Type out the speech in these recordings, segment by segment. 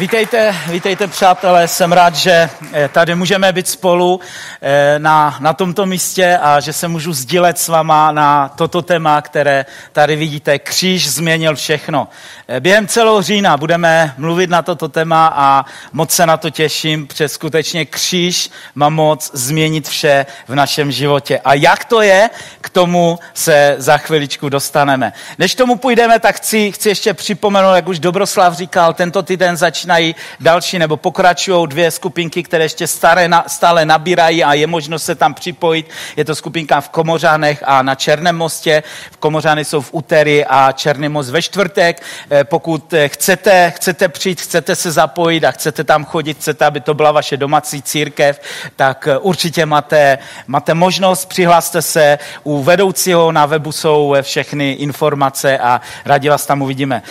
Vítejte, vítejte přátelé, jsem rád, že eh, tady můžeme být spolu eh, na, na tomto místě a že se můžu sdílet s váma na toto téma, které tady vidíte. Kříž změnil všechno. Eh, během celého října budeme mluvit na toto téma a moc se na to těším, protože skutečně kříž má moc změnit vše v našem životě. A jak to je, k tomu se za chviličku dostaneme. Než tomu půjdeme, tak chci, chci ještě připomenout, jak už Dobroslav říkal, tento týden začíná začínají další nebo pokračují dvě skupinky, které ještě staré, stále nabírají a je možnost se tam připojit. Je to skupinka v Komořánech a na Černém mostě. V Komořány jsou v úterý a Černý most ve čtvrtek. Eh, pokud eh, chcete, chcete přijít, chcete se zapojit a chcete tam chodit, chcete, aby to byla vaše domácí církev, tak eh, určitě máte, máte možnost, přihlaste se. U vedoucího na webu jsou všechny informace a rádi vás tam uvidíme.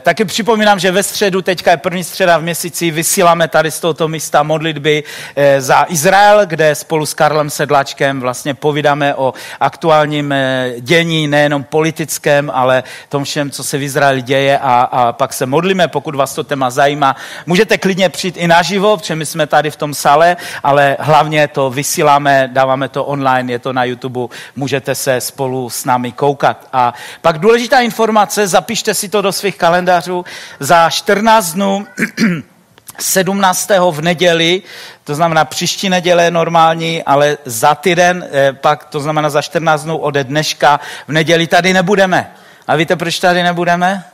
Taky připomínám, že ve středu, teďka je první středa v měsíci vysíláme tady z tohoto místa modlitby eh, za Izrael, kde spolu s Karlem Sedláčkem vlastně povídáme o aktuálním eh, dění, nejenom politickém, ale tom všem, co se v Izraeli děje a, a pak se modlíme, pokud vás to téma zajímá. Můžete klidně přijít i naživo, protože my jsme tady v tom sále, ale hlavně to vysíláme, dáváme to online, je to na YouTube, můžete se spolu s námi koukat. A pak důležitá informace, zapište si to do svých kalendářů, za 14 dnů 17. v neděli, to znamená příští neděle normální, ale za týden, eh, pak to znamená za 14 dnů ode dneška, v neděli tady nebudeme. A víte, proč tady nebudeme?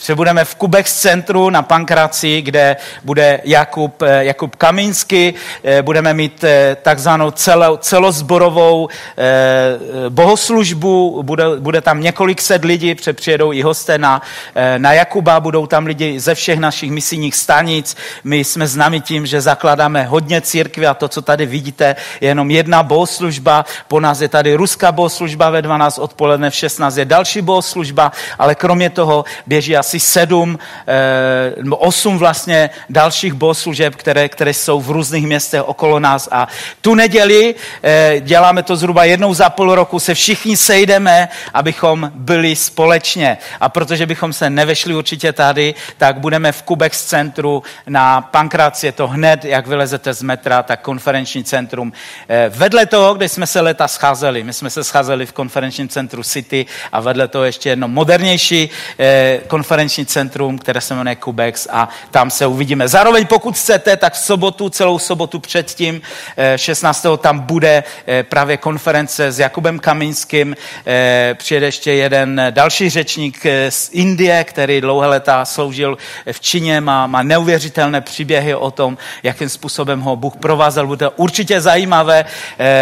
Že budeme v Kubex centru na Pankraci, kde bude Jakub, eh, Jakub Kamínsky, eh, budeme mít eh, takzvanou celo, celozborovou bohoslužbu, bude, bude tam několik set lidí, přijedou i hosté na, na Jakuba, budou tam lidi ze všech našich misijních stanic. My jsme známi tím, že zakládáme hodně církvy a to, co tady vidíte, je jenom jedna bohoslužba. Po nás je tady ruská bohoslužba ve 12 odpoledne, v 16 je další bohoslužba, ale kromě toho běží asi asi sedm eh, nebo osm vlastně dalších bohoslužeb, které, které jsou v různých městech okolo nás. A tu neděli eh, děláme to zhruba jednou za půl roku, se všichni sejdeme, abychom byli společně. A protože bychom se nevešli určitě tady, tak budeme v Kubex centru na Pankráci, je to hned, jak vylezete z metra, tak konferenční centrum. Eh, vedle toho, kde jsme se leta scházeli, my jsme se scházeli v konferenčním centru City a vedle toho ještě jedno modernější konferenční konferenční centrum, které se jmenuje Kubex a tam se uvidíme. Zároveň pokud chcete, tak v sobotu, celou sobotu předtím, 16. Eh, tam bude eh, právě konference s Jakubem Kamínským. Eh, přijede ještě jeden další řečník z Indie, který dlouhé leta sloužil v Číně, má, má neuvěřitelné příběhy o tom, jakým způsobem ho Bůh provázel. Bude určitě zajímavé.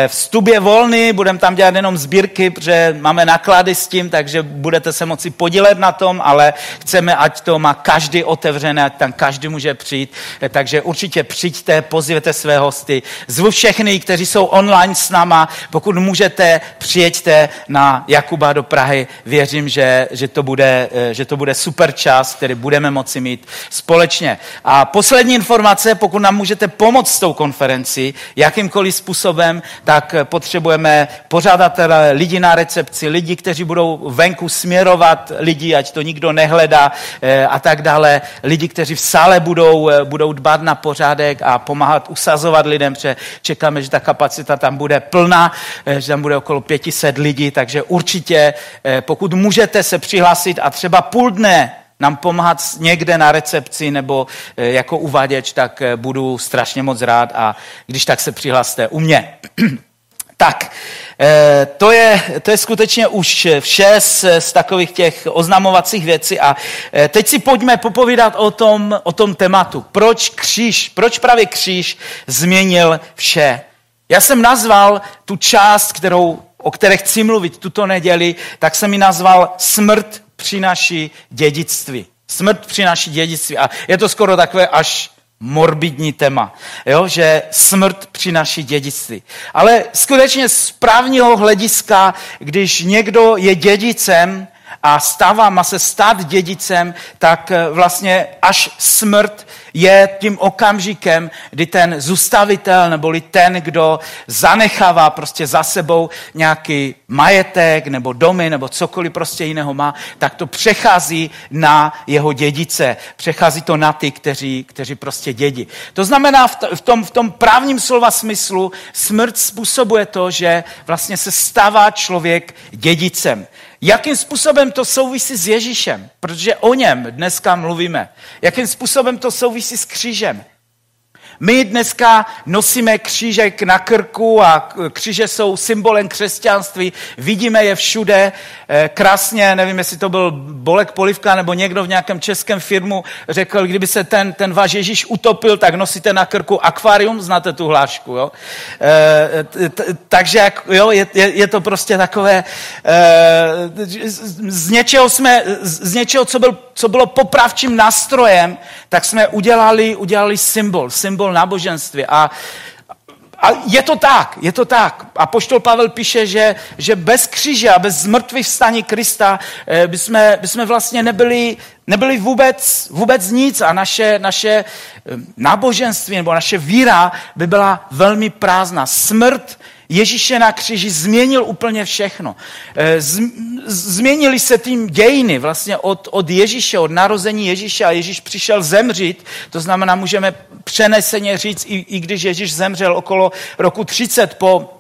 Vstup je volný, budeme tam dělat jenom sbírky, protože máme náklady s tím, takže budete se moci podílet na tom, ale Chceme, ať to má každý otevřené, ať tam každý může přijít. Takže určitě přijďte, pozvěte své hosty. Zvu všechny, kteří jsou online s náma. Pokud můžete, přijeďte na Jakuba do Prahy. Věřím, že, že, to, bude, že to bude super čas, který budeme moci mít společně. A poslední informace, pokud nám můžete pomoct s tou konferenci, jakýmkoliv způsobem, tak potřebujeme pořádatele, lidi na recepci, lidi, kteří budou venku směrovat lidi, ať to nikdo nehledá, a, eh, a tak dále. Lidi, kteří v sále budou, eh, budou dbát na pořádek a pomáhat usazovat lidem, protože čekáme, že ta kapacita tam bude plná, eh, že tam bude okolo 500 lidí, takže určitě, pokud můžete se přihlásit a třeba půl dne nám pomáhat někde na recepci nebo jako uvaděč, tak budu strašně moc rád a když tak se přihlaste u mě. tak, Eh, to je, to je skutečně už vše z, z takových těch oznamovacích věcí a eh, teď si pojďme popovídat o tom, o tom tématu. Proč kříž, proč právě kříž změnil vše? Já jsem nazval tu část, kterou, o které chci mluvit tuto neděli, tak jsem ji nazval Smrt přináší dědictví. Smrt přináší dědictví. A je to skoro takové až morbidní téma, jo? že smrt přináší dědictví. Ale skutečně z právního hlediska, když někdo je dědicem a stává, má se stát dědicem, tak eh, vlastně až smrt je tím okamžikem, kdy ten zůstavitel neboli ten, kdo zanechává prostě za sebou nějaký majetek nebo domy nebo cokoliv prostě jiného má, tak to přechází na jeho dědice. Přechází to na ty, kteří, kteří prostě dědí. To znamená v tom, v tom právním slova smyslu smrt způsobuje to, že vlastně se stává člověk dědicem. Jakým způsobem to souvisí s Ježíšem? Protože o něm dneska mluvíme. Jakým způsobem to souvisí s křížem? My dneska nosíme křížek na krku a kříže jsou symbolem křesťanství. Vidíme je všude eh, krásně, nevím, jestli to byl Bolek Polivka nebo někdo v nějakém českém firmu řekl, kdyby se ten, ten váš Ježíš utopil, tak nosíte na krku akvárium, znáte tu hlášku, jo? E, takže jo, je, je, to prostě takové, e, z něčeho jsme, z něčeho, co, byl, co bylo popravčím nástrojem, tak jsme udělali, udělali symbol, symbol symbol náboženství. A, a je to tak, je to tak. A poštol Pavel píše, že, že bez kříže a bez zmrtvých vstaní Krista eh, bychom, bychom vlastně nebyli, nebyli vůbec, vůbec nic a naše, naše eh, náboženství nebo naše víra by byla velmi prázdná. Smrt Ježíše na kříži změnil úplně všechno. Eh, změnili se tím dějiny vlastně od, od Ježíše, od narození Ježíše a Ježíš přišel zemřít. To znamená, můžeme přeneseně říct, i, i když Ježíš zemřel okolo roku 30 po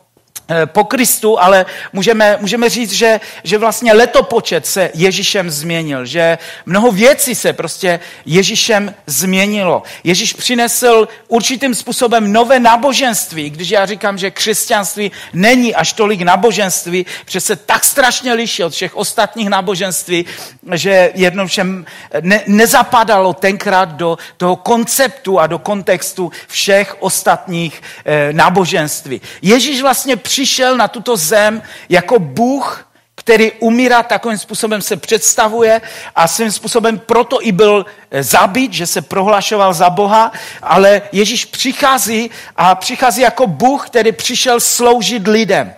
po Kristu, ale můžeme, můžeme říct, že, že vlastně letopočet se Ježíšem změnil, že mnoho věcí se prostě Ježíšem změnilo. Ježíš přinesl určitým způsobem nové náboženství, když já říkám, že křesťanství není až tolik náboženství, že se tak strašně liší od všech ostatních náboženství, že jedno všem ne, nezapadalo tenkrát do toho konceptu a do kontextu všech ostatních eh, náboženství. Ježíš vlastně přišel na tuto zem jako Bůh, který umírá, takovým způsobem se představuje a svým způsobem proto i byl eh, zabít, že se prohlašoval za Boha, ale Ježíš přichází a přichází jako Bůh, který přišel sloužit lidem.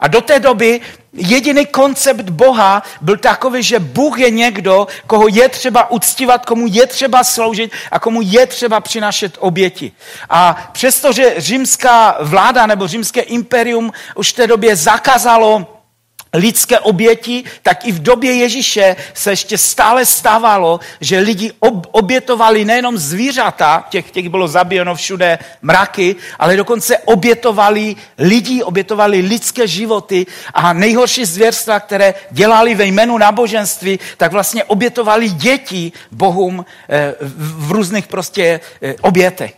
A do té doby jediný koncept Boha byl takový, že Bůh je někdo, koho je třeba uctívat, komu je třeba sloužit a komu je třeba přinášet oběti. A přestože římská vláda nebo římské imperium už v té době zakázalo lidské oběti, tak i v době Ježíše se ještě stále stávalo, že lidi ob, obětovali nejenom zvířata, těch, těch bylo zabíjeno všude mraky, ale dokonce obětovali lidi, obětovali lidské životy a nejhorší zvěrstva, které dělali ve jménu náboženství, tak vlastně obětovali děti bohům eh, v různých prostě eh, obětech.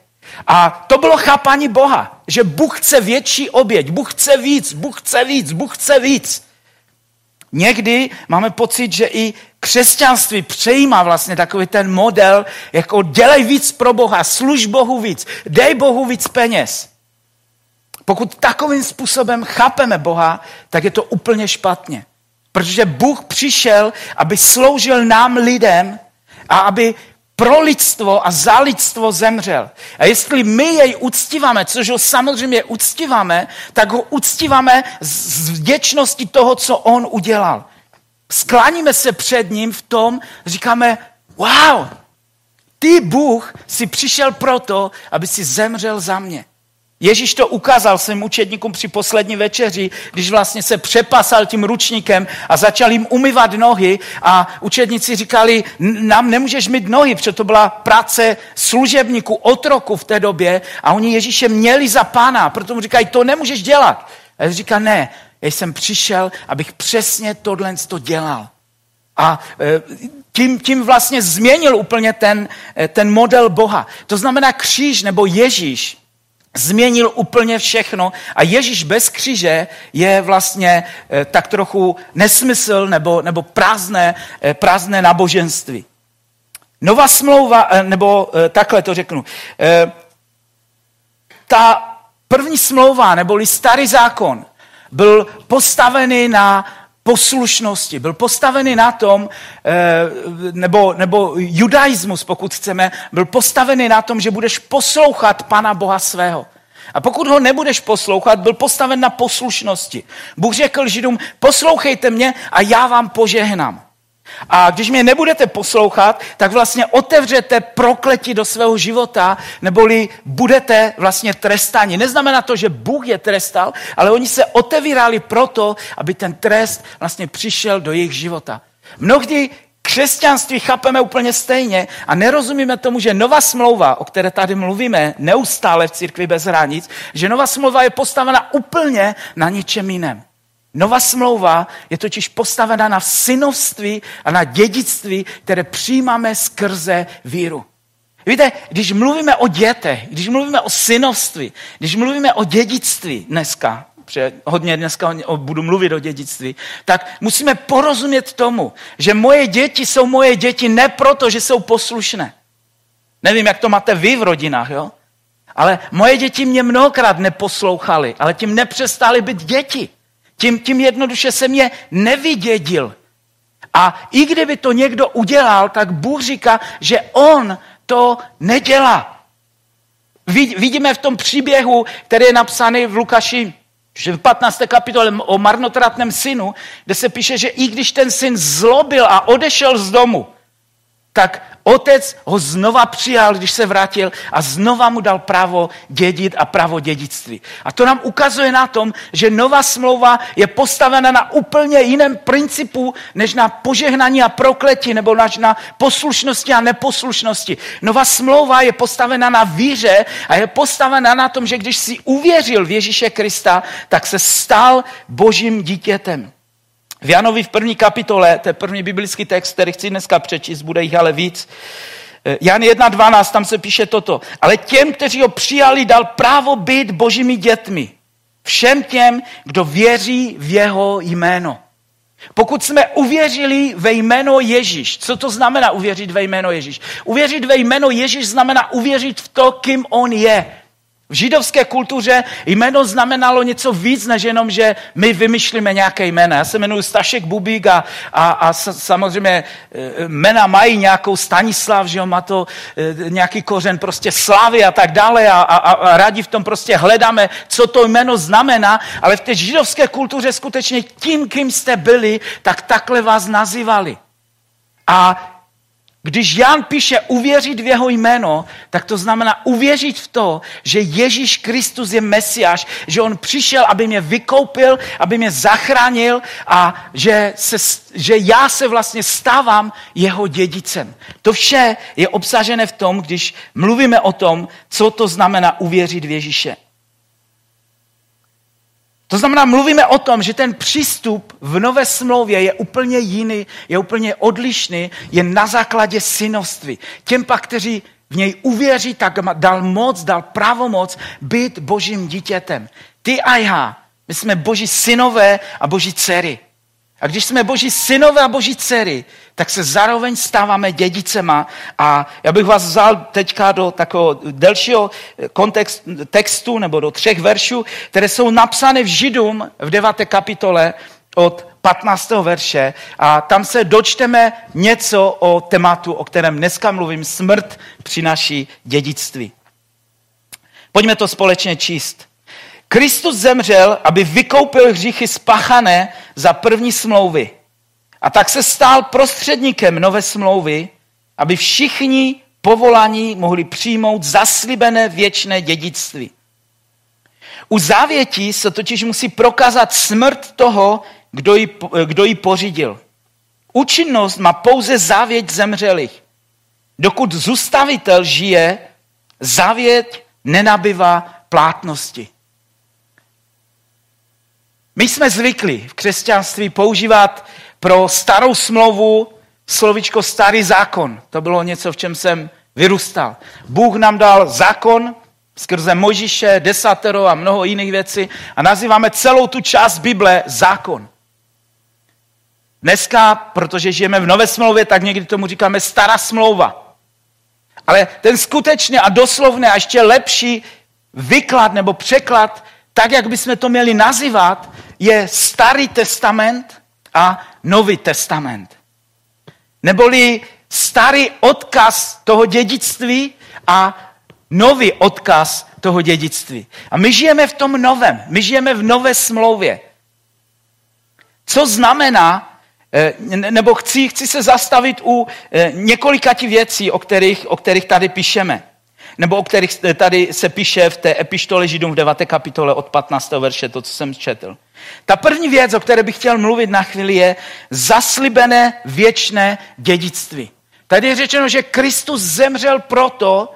A to bylo chápání Boha, že Bůh chce větší oběť, Bůh chce víc, Bůh chce víc, Bůh chce víc. Někdy máme pocit, že i křesťanství přejímá vlastně takový ten model, jako dělej víc pro Boha, služ Bohu víc, dej Bohu víc peněz. Pokud takovým způsobem chápeme Boha, tak je to úplně špatně. Protože Bůh přišel, aby sloužil nám lidem a aby pro lidstvo a za lidstvo zemřel. A jestli my jej uctíváme, což ho samozřejmě uctíváme, tak ho uctíváme z vděčnosti toho, co on udělal. Skláníme se před ním v tom, říkáme, wow, ty Bůh si přišel proto, aby si zemřel za mě. Ježíš to ukázal svým učedníkům při poslední večeři, když vlastně se přepasal tím ručníkem a začal jim umyvat nohy a učedníci říkali, nám nemůžeš mít nohy, protože to byla práce služebníků, otroku v té době a oni Ježíše měli za pána, proto mu říkají, to nemůžeš dělat. A Ježíš říká, ne, já jsem přišel, abych přesně tohle to dělal. A e, tím, tím vlastně změnil úplně ten, e, ten model Boha. To znamená kříž nebo Ježíš změnil úplně všechno a Ježíš bez kříže je vlastně eh, tak trochu nesmysl nebo, nebo prázdné, eh, prázdné náboženství. Nová smlouva, eh, nebo takhle to řeknu, ta první smlouva, neboli starý zákon, byl postavený na poslušnosti. Byl postavený na tom, eh, nebo, nebo judaismus, pokud chceme, byl postavený na tom, že budeš poslouchat Pana Boha svého. A pokud ho nebudeš poslouchat, byl postaven na poslušnosti. Bůh řekl Židům, poslouchejte mě a já vám požehnám. A když mě nebudete poslouchat, tak vlastně otevřete prokletí do svého života, neboli budete vlastně trestáni. Neznamená to, že Bůh je trestal, ale oni se otevírali proto, aby ten trest vlastně přišel do jejich života. Mnohdy křesťanství chápeme úplně stejně a nerozumíme tomu, že nová smlouva, o které tady mluvíme neustále v církvi bez hranic, že nová smlouva je postavena úplně na ničem jiném. Nová smlouva je totiž postavena na synovství a na dědictví, které přijímáme skrze víru. Víte, když mluvíme o dětech, když mluvíme o synovství, když mluvíme o dědictví dneska, protože hodně dneska budu mluvit o dědictví, tak musíme porozumět tomu, že moje děti jsou moje děti ne proto, že jsou poslušné. Nevím, jak to máte vy v rodinách, jo? Ale moje děti mě mnohokrát neposlouchali, ale tím nepřestali být děti. Tím, tím jednoduše jsem je nevydědil. A i kdyby to někdo udělal, tak Bůh říká, že on to nedělá. Vidíme v tom příběhu, který je napsaný v Lukaši že v 15. kapitole o marnotratném synu, kde se píše, že i když ten syn zlobil a odešel z domu, tak otec ho znova přijal, když se vrátil a znova mu dal právo dědit a právo dědictví. A to nám ukazuje na tom, že nová smlouva je postavena na úplně jiném principu, než na požehnání a prokletí, nebo než na poslušnosti a neposlušnosti. Nová smlouva je postavena na víře a je postavena na tom, že když si uvěřil v Ježíše Krista, tak se stal božím dítětem. V Janovi v první kapitole, to je první biblický text, který chci dneska přečíst, bude jich ale víc. Eh, Jan 1.12, tam se píše toto. Ale těm, kteří ho přijali, dal právo být božími dětmi. Všem těm, kdo věří v jeho jméno. Pokud jsme uvěřili ve jméno Ježíš, co to znamená uvěřit ve jméno Ježíš? Uvěřit ve jméno Ježíš znamená uvěřit v to, kým on je. V židovské kultuře jméno znamenalo něco víc, než jenom, že my vymýšlíme nějaké jména. Já se jmenuji Stašek Bubík a, a, a samozřejmě e, jména mají nějakou Stanislav, že jo, má to e, nějaký kořen prostě slavy a tak dále a, a, a rádi v tom prostě hledáme, co to jméno znamená, ale v té židovské kultuře skutečně tím, kým jste byli, tak takhle vás nazývali. A když Jan píše uvěřit v jeho jméno, tak to znamená uvěřit v to, že Ježíš Kristus je Mesiáš, že on přišel, aby mě vykoupil, aby mě zachránil a že, se, že já se vlastně stávám jeho dědicem. To vše je obsažené v tom, když mluvíme o tom, co to znamená uvěřit v Ježíše. To znamená, mluvíme o tom, že ten přístup v nové smlouvě je úplně jiný, je úplně odlišný, je na základě synovství. Těm pak, kteří v něj uvěří, tak dal moc, dal pravomoc být božím dítětem. Ty a já, my jsme boží synové a boží dcery. A když jsme boží synové a boží dcery, tak se zároveň stáváme dědicema. A já bych vás vzal teďka do takového delšího kontext, textu nebo do třech veršů, které jsou napsány v Židům v 9. kapitole od 15. verše a tam se dočteme něco o tématu, o kterém dneska mluvím, smrt přináší dědictví. Pojďme to společně číst. Kristus zemřel, aby vykoupil hříchy spachané za první smlouvy. A tak se stál prostředníkem nové smlouvy, aby všichni povolaní mohli přijmout zaslibené věčné dědictví. U závětí se totiž musí prokázat smrt toho, kdo ji, kdo ji pořídil. Účinnost má pouze závěť zemřelých. Dokud zůstavitel žije, závěť nenabývá plátnosti. My jsme zvyklí v křesťanství používat pro starou smlouvu slovičko starý zákon. To bylo něco, v čem jsem vyrůstal. Bůh nám dal zákon skrze Možíše, desatero a mnoho jiných věcí a nazýváme celou tu část Bible zákon. Dneska, protože žijeme v nové smlouvě, tak někdy tomu říkáme stará smlouva. Ale ten skutečně a doslovně a ještě lepší vyklad nebo překlad, tak jak bychom to měli nazývat, je starý testament a nový testament. Neboli starý odkaz toho dědictví a nový odkaz toho dědictví. A my žijeme v tom novém, my žijeme v nové smlouvě. Co znamená Eh, nebo chci, chci se zastavit u eh, několika ti věcí, o kterých, o kterých tady píšeme. Nebo o kterých tady se píše v té epištole Židům v 9. kapitole od 15. verše, to, co jsem četl. Ta první věc, o které bych chtěl mluvit na chvíli, je zaslibené věčné dědictví. Tady je řečeno, že Kristus zemřel proto,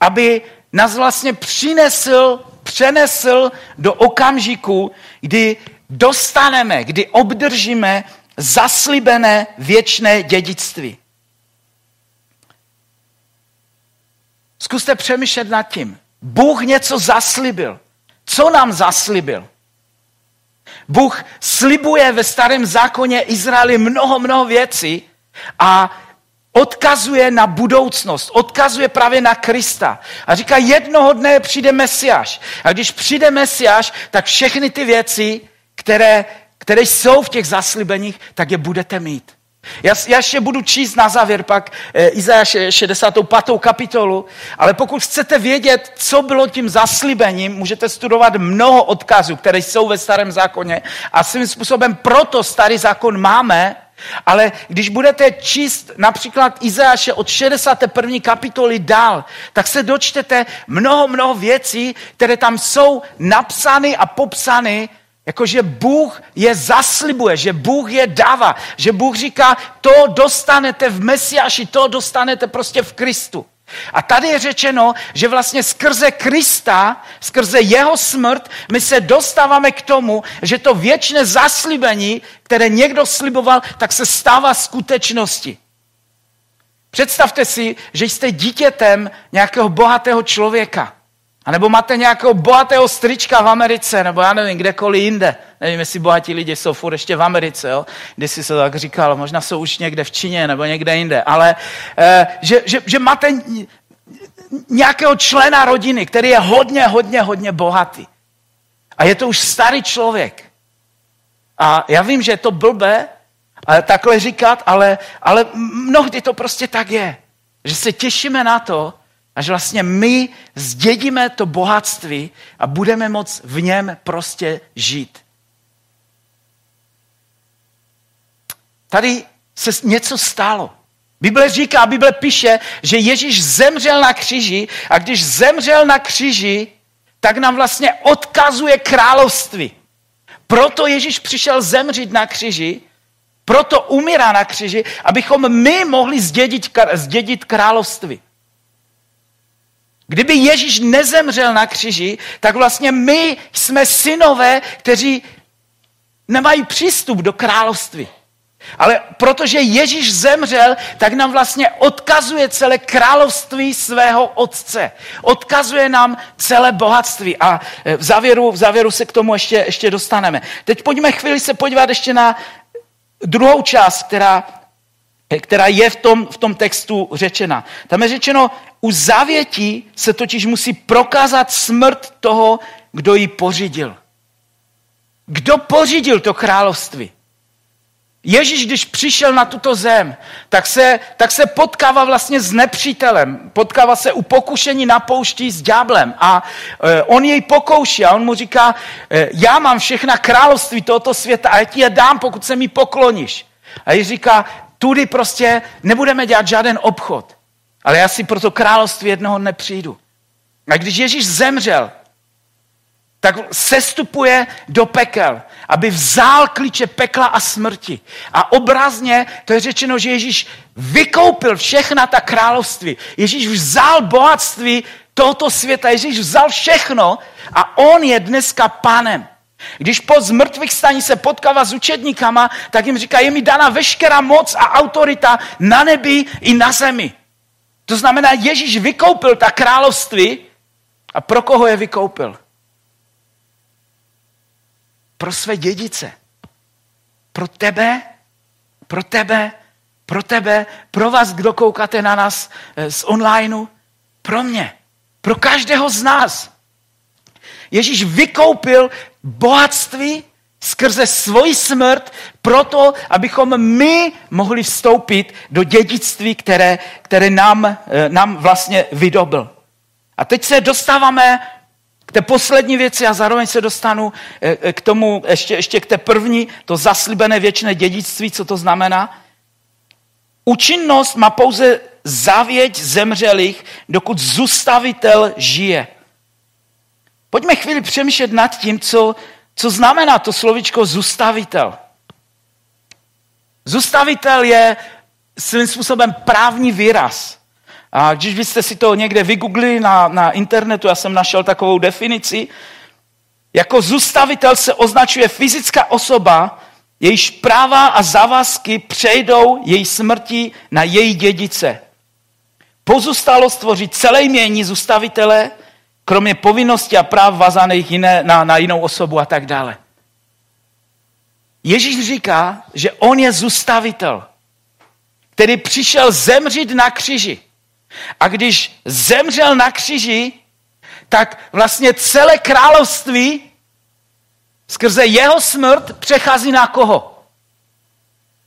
aby nás vlastně přinesl, přenesl do okamžiku, kdy dostaneme, kdy obdržíme zaslibené věčné dědictví. Zkuste přemýšlet nad tím. Bůh něco zaslibil. Co nám zaslibil? Bůh slibuje ve starém zákoně Izraeli mnoho, mnoho věcí a odkazuje na budoucnost, odkazuje právě na Krista. A říká, jednoho dne přijde Mesiáš. A když přijde Mesiáš, tak všechny ty věci, které, které jsou v těch zaslibeních, tak je budete mít. Já, já ještě budu číst na závěr pak e, Izajáš 65. kapitolu, ale pokud chcete vědět, co bylo tím zaslibením, můžete studovat mnoho odkazů, které jsou ve starém zákoně a svým způsobem proto starý zákon máme, ale když budete číst například Izajáše od 61. kapitoly dál, tak se dočtete mnoho, mnoho věcí, které tam jsou napsány a popsány Jakože Bůh je zaslibuje, že Bůh je dává, že Bůh říká, to dostanete v Mesiáši, to dostanete prostě v Kristu. A tady je řečeno, že vlastně skrze Krista, skrze jeho smrt, my se dostáváme k tomu, že to věčné zaslíbení, které někdo sliboval, tak se stává skutečnosti. Představte si, že jste dítětem nějakého bohatého člověka. A nebo máte nějakého bohatého strička v Americe, nebo já nevím, kdekoliv jinde. Nevím, jestli bohatí lidi jsou furt ještě v Americe, jo? Když si se tak říkal, možná jsou už někde v Číně nebo někde jinde. Ale eh, že, že, že máte nějakého člena rodiny, který je hodně, hodně, hodně bohatý. A je to už starý člověk. A já vím, že je to blbé, ale takhle říkat, ale, ale mnohdy to prostě tak je. Že se těšíme na to, Až vlastně my zdědíme to bohatství a budeme moct v něm prostě žít. Tady se něco stalo. Bible říká, Bible píše, že Ježíš zemřel na kříži a když zemřel na kříži, tak nám vlastně odkazuje království. Proto Ježíš přišel zemřít na kříži, proto umírá na kříži, abychom my mohli zdědit, zdědit království. Kdyby Ježíš nezemřel na křiži, tak vlastně my jsme synové, kteří nemají přístup do království. Ale protože Ježíš zemřel, tak nám vlastně odkazuje celé království svého otce. Odkazuje nám celé bohatství. A e, v závěru, v závěru se k tomu ještě, ještě dostaneme. Teď pojďme chvíli se podívat ještě na druhou část, která, která je v tom, v tom textu řečena. Tam je řečeno, u závětí se totiž musí prokázat smrt toho, kdo ji pořídil. Kdo pořídil to království? Ježíš, když přišel na tuto zem, tak se, tak se potkává vlastně s nepřítelem. Potkává se u pokušení na poušti s ďáblem. A e, on jej pokouší a on mu říká, e, já mám všechna království tohoto světa a já ti je dám, pokud se mi pokloníš. A Ježíš říká, tudy prostě nebudeme dělat žádný obchod. Ale já si pro to království jednoho dne přijdu. A když Ježíš zemřel, tak sestupuje do pekel, aby vzal klíče pekla a smrti. A obrazně to je řečeno, že Ježíš vykoupil všechna ta království. Ježíš vzal bohatství tohoto světa, Ježíš vzal všechno a on je dneska panem. Když po zmrtvých staní se potkává s učedníkama, tak jim říká, je mi dána veškerá moc a autorita na nebi i na zemi. To znamená, Ježíš vykoupil ta království a pro koho je vykoupil? Pro své dědice. Pro tebe, pro tebe, pro tebe, pro vás, kdo koukáte na nás eh, z onlineu, pro mě, pro každého z nás. Ježíš vykoupil bohatství skrze svoji smrt proto, abychom my mohli vstoupit do dědictví, které, které nám, eh, nám vlastně vydobil. A teď se dostáváme K té poslední věci a zároveň se dostanu eh, eh, k tomu, ještě, ještě k té první, to zaslíbené věčné dědictví, co to znamená. Účinnost má pouze zavěť zemřelých, dokud zůstavitel žije. Pojďme chvíli přemýšlet nad tím, co, co znamená to slovičko zůstavitel. Zůstavitel je svým způsobem právní výraz. A když byste si to někde vygooglili na, na internetu, já jsem našel takovou definici, jako zůstavitel se označuje fyzická osoba, jejíž práva a závazky přejdou její smrti na její dědice. Pozůstalost tvoří celé mění zůstavitele, kromě povinnosti a práv vazaných jiné, na, na jinou osobu a tak dále. Ježíš říká, že on je zůstavitel, který přišel zemřít na křiži. A když zemřel na křiži, tak vlastně celé království skrze jeho smrt přechází na koho?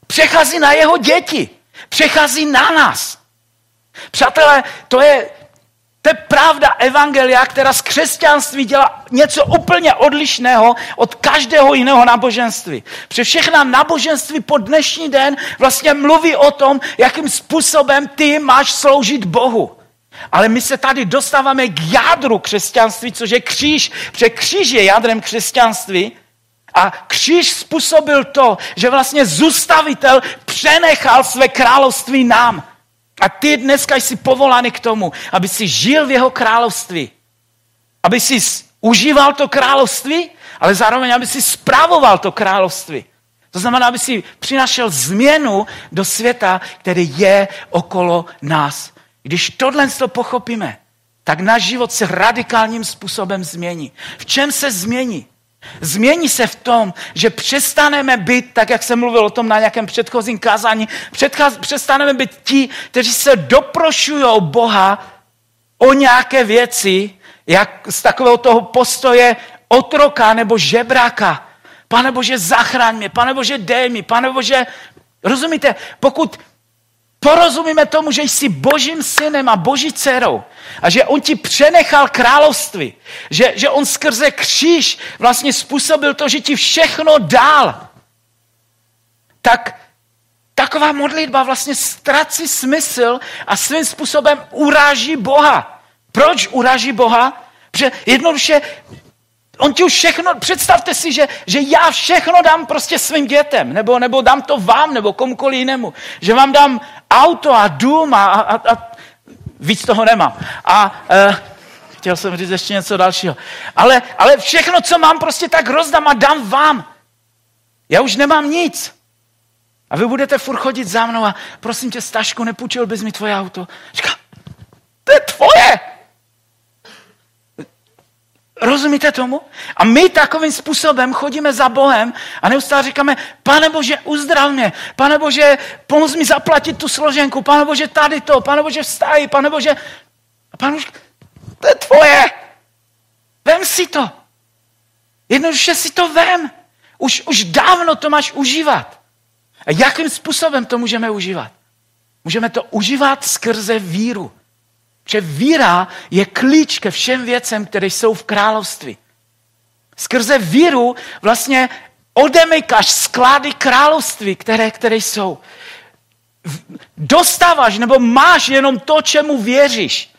Přechází na jeho děti. Přechází na nás. Přátelé, to je, to je pravda evangelia, která z křesťanství dělá něco úplně odlišného od každého jiného náboženství. Protože všechna náboženství po dnešní den vlastně mluví o tom, jakým způsobem ty máš sloužit Bohu. Ale my se tady dostáváme k jádru křesťanství, což je kříž. Protože kříž je jádrem křesťanství. A kříž způsobil to, že vlastně zůstavitel přenechal své království nám. A ty dneska jsi povolány k tomu, aby si žil v jeho království. Aby si užíval to království, ale zároveň, aby si spravoval to království. To znamená, aby si přinašel změnu do světa, který je okolo nás. Když tohle to pochopíme, tak náš život se radikálním způsobem změní. V čem se změní? Změní se v tom, že přestaneme být, tak jak jsem mluvil o tom na nějakém předchozím kázání, přestaneme být ti, kteří se doprošují Boha o nějaké věci, jak z takového toho postoje otroka nebo žebráka. Pane Bože, zachraň mě, pane Bože, dej mi, pane Bože, rozumíte, pokud porozumíme tomu, že jsi božím synem a boží dcerou a že on ti přenechal království, že, že on skrze kříž vlastně způsobil to, že ti všechno dál, tak taková modlitba vlastně ztrací smysl a svým způsobem uráží Boha. Proč uráží Boha? Protože jednoduše On ti už všechno, představte si, že, že já všechno dám prostě svým dětem, nebo, nebo dám to vám, nebo komukoliv jinému. Že vám dám auto a dům a, a, a víc toho nemám. A uh, chtěl jsem říct ještě něco dalšího. Ale, ale všechno, co mám, prostě tak rozdám a dám vám. Já už nemám nic. A vy budete furt chodit za mnou a prosím tě, Stašku, nepůjčil bys mi tvoje auto. Říká, to je tvoje. Rozumíte tomu? A my takovým způsobem chodíme za Bohem a neustále říkáme, pane Bože, uzdrav mě, pane Bože, pomoz mi zaplatit tu složenku, pane Bože, tady to, pane Bože, vstaj, pane Bože. A pane Bože, to je tvoje. Vem si to. Jednoduše si to vem. Už, už dávno to máš užívat. A jakým způsobem to můžeme užívat? Můžeme to užívat skrze víru. Že víra je klíč ke všem věcem, které jsou v království. Skrze víru vlastně odemykáš sklady království, které, které jsou. Dostáváš nebo máš jenom to, čemu věříš.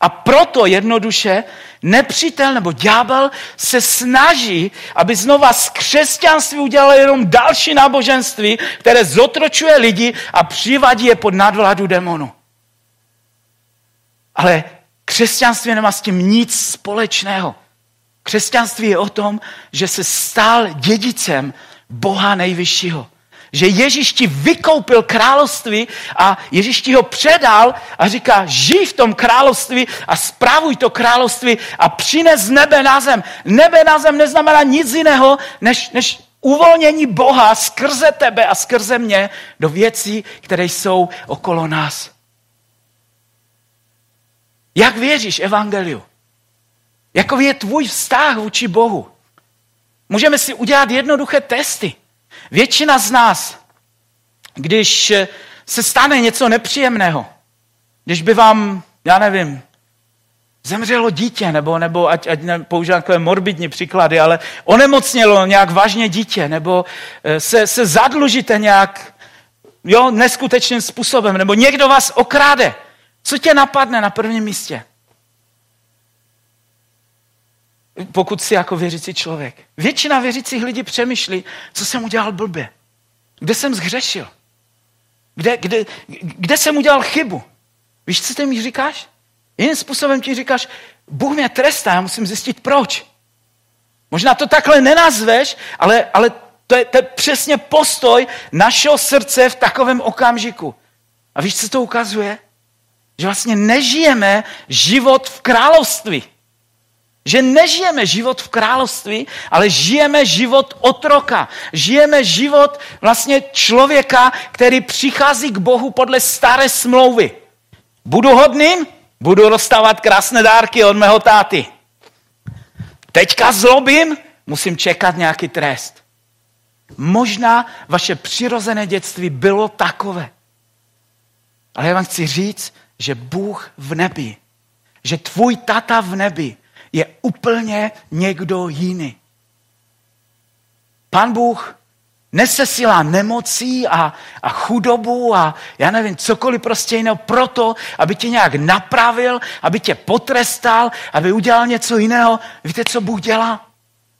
A proto jednoduše nepřítel nebo ďábel se snaží, aby znova z křesťanství udělal jenom další náboženství, které zotročuje lidi a přivadí je pod nadvládu demonu. Ale křesťanství nemá s tím nic společného. Křesťanství je o tom, že se stal dědicem Boha nejvyššího. Že Ježíš ti vykoupil království a Ježíš ti ho předal a říká, žij v tom království a správuj to království a přines nebe na zem. Nebe na zem neznamená nic jiného, než, než uvolnění Boha skrze tebe a skrze mě do věcí, které jsou okolo nás. Jak věříš evangeliu? Jaký je tvůj vztah vůči Bohu? Můžeme si udělat jednoduché testy. Většina z nás, když se stane něco nepříjemného, když by vám, já nevím, zemřelo dítě, nebo, nebo ať, ať používám takové morbidní příklady, ale onemocnělo nějak vážně dítě, nebo eh, se, se zadlužíte nějak jo, neskutečným způsobem, nebo někdo vás okráde. Co tě napadne na prvním místě? Pokud jsi jako věřící člověk. Většina věřících lidí přemýšlí, co jsem udělal blbě. Kde jsem zhřešil? Kde, kde, kde jsem udělal chybu? Víš, co ty mi říkáš? Jiným způsobem ti říkáš, Bůh mě trestá, já musím zjistit proč. Možná to takhle nenazveš, ale, ale to, je, to je přesně postoj našeho srdce v takovém okamžiku. A víš, co to ukazuje? Že vlastně nežijeme život v království. Že nežijeme život v království, ale žijeme život otroka. Žijeme život vlastně člověka, který přichází k Bohu podle staré smlouvy. Budu hodným, budu rozstávat krásné dárky od mého táty. Teďka zlobím, musím čekat nějaký trest. Možná vaše přirozené dětství bylo takové. Ale já vám chci říct, že Bůh v nebi, že tvůj tata v nebi je úplně někdo jiný. Pan Bůh nesesílá nemocí a, a chudobu a já nevím, cokoliv prostě jiného proto, aby tě nějak napravil, aby tě potrestal, aby udělal něco jiného. Víte, co Bůh dělá?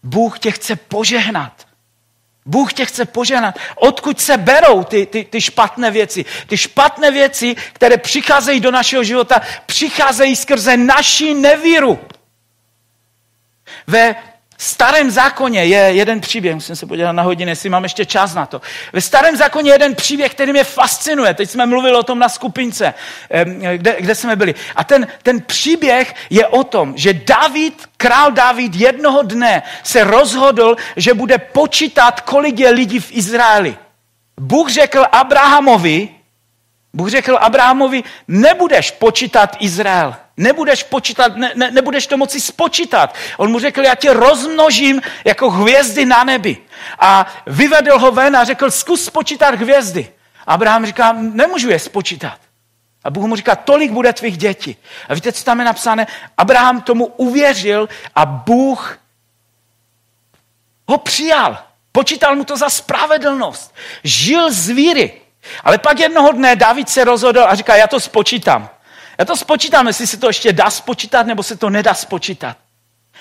Bůh tě chce požehnat. Bůh tě chce požehnat. Odkud se berou ty, ty, ty špatné věci? Ty špatné věci, které přicházejí do našeho života, přicházejí skrze naši nevíru. Ve starém zákoně je jeden příběh, musím se podívat na hodiny, jestli mám ještě čas na to. Ve starém zákoně je jeden příběh, který mě fascinuje. Teď jsme mluvili o tom na skupince, kde, kde jsme byli. A ten, ten příběh je o tom, že David, král David jednoho dne se rozhodl, že bude počítat, kolik je lidí v Izraeli. Bůh řekl Abrahamovi, Bůh řekl Abrahamovi, nebudeš počítat Izrael, Nebudeš počítat, ne, ne, nebudeš to moci spočítat. On mu řekl, já tě rozmnožím jako hvězdy na nebi. A vyvedl ho ven a řekl, zkus spočítat hvězdy. Abraham říká, nemůžu je spočítat. A Bůh mu říká, tolik bude tvých dětí. A víte, co tam je napsané? Abraham tomu uvěřil a Bůh ho přijal. Počítal mu to za spravedlnost. Žil z víry. Ale pak jednoho dne David se rozhodl a říká, já to spočítám. Já to spočítám, jestli se to ještě dá spočítat, nebo se to nedá spočítat.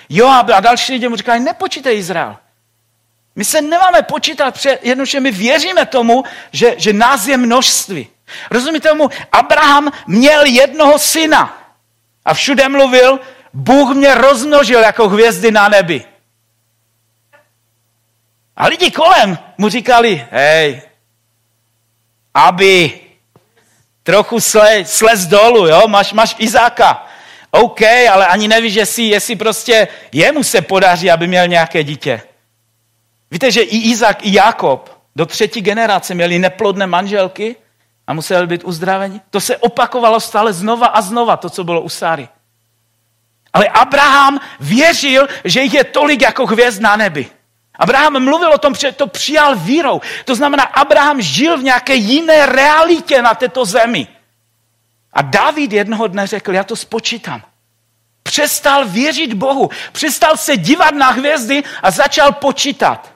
Jo, a další lidi mu říkají, nepočítej Izrael. My se nemáme počítat, jednoduše my věříme tomu, že, že nás je množství. Rozumíte tomu? Abraham měl jednoho syna a všude mluvil, Bůh mě rozmnožil jako hvězdy na nebi. A lidi kolem mu říkali, hej, aby, trochu sle, slez dolů, jo? Máš, máš Izáka. OK, ale ani nevíš, jestli, jestli prostě jemu se podaří, aby měl nějaké dítě. Víte, že i Izák, i Jakob do třetí generace měli neplodné manželky a museli být uzdraveni. To se opakovalo stále znova a znova, to, co bylo u Sáry. Ale Abraham věřil, že jich je tolik jako hvězd na nebi. Abraham mluvil o tom, že to přijal vírou. To znamená, Abraham žil v nějaké jiné realitě na této zemi. A David jednoho dne řekl, já to spočítám. Přestal věřit Bohu, přestal se dívat na hvězdy a začal počítat.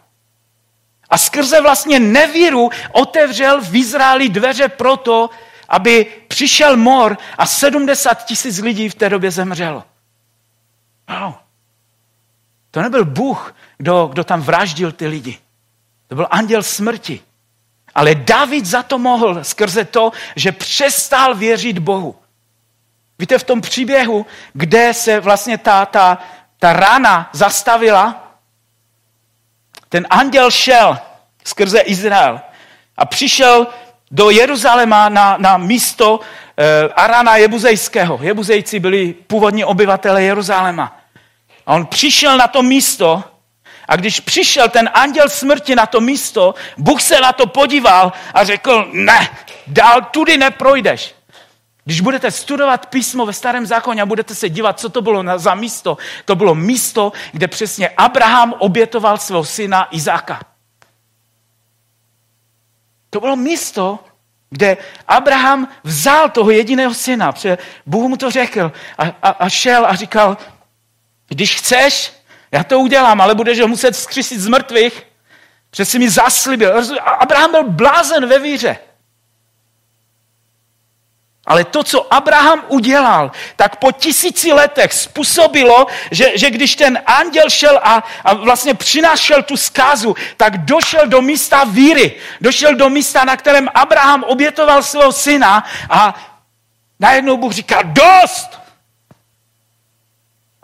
A skrze vlastně nevíru otevřel v Izraeli dveře proto, aby přišel mor a 70 tisíc lidí v té době zemřelo. Wow. To nebyl Bůh, kdo, kdo tam vraždil ty lidi. To byl anděl smrti. Ale David za to mohl skrze to, že přestal věřit Bohu. Víte, v tom příběhu, kde se vlastně ta, ta, ta rana zastavila, ten anděl šel skrze Izrael a přišel do Jeruzaléma na, na místo eh, Arana Jebuzejského. Jebuzejci byli původní obyvatele Jeruzaléma. A on přišel na to místo a když přišel ten anděl smrti na to místo, Bůh se na to podíval a řekl, ne, dál tudy neprojdeš. Když budete studovat písmo ve starém zákoně a budete se dívat, co to bylo za místo, to bylo místo, kde přesně Abraham obětoval svého syna Izáka. To bylo místo, kde Abraham vzal toho jediného syna, protože Bůh mu to řekl a, a, a šel a říkal, když chceš, já to udělám, ale budeš ho muset vzkřísit z mrtvých, Přeci mi zaslibil. Abraham byl blázen ve víře. Ale to, co Abraham udělal, tak po tisíci letech způsobilo, že, že když ten anděl šel a, a vlastně přinášel tu zkázu, tak došel do místa víry. Došel do místa, na kterém Abraham obětoval svého syna a najednou Bůh říká, dost!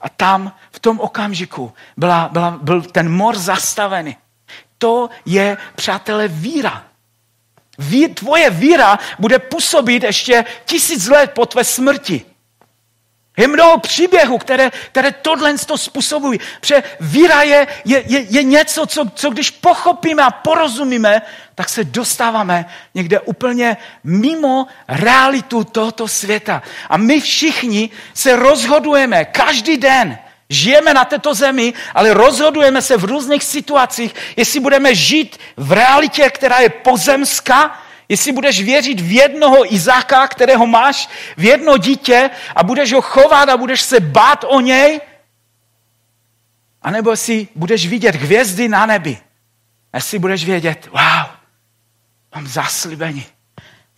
A tam v tom okamžiku byla, byla, byl ten mor zastavený. To je, přátelé, víra. Ví, tvoje víra bude působit ještě tisíc let po tvé smrti. Je mnoho příběhů, které, které tohle to způsobují. Protože víra je, je, je, je něco, co, co když pochopíme a porozumíme, tak se dostáváme někde úplně mimo realitu tohoto světa. A my všichni se rozhodujeme každý den, Žijeme na této zemi, ale rozhodujeme se v různých situacích, jestli budeme žít v realitě, která je pozemská, jestli budeš věřit v jednoho Izáka, kterého máš, v jedno dítě a budeš ho chovat a budeš se bát o něj, anebo si budeš vidět hvězdy na nebi. Si budeš vědět, wow, mám zaslíbení.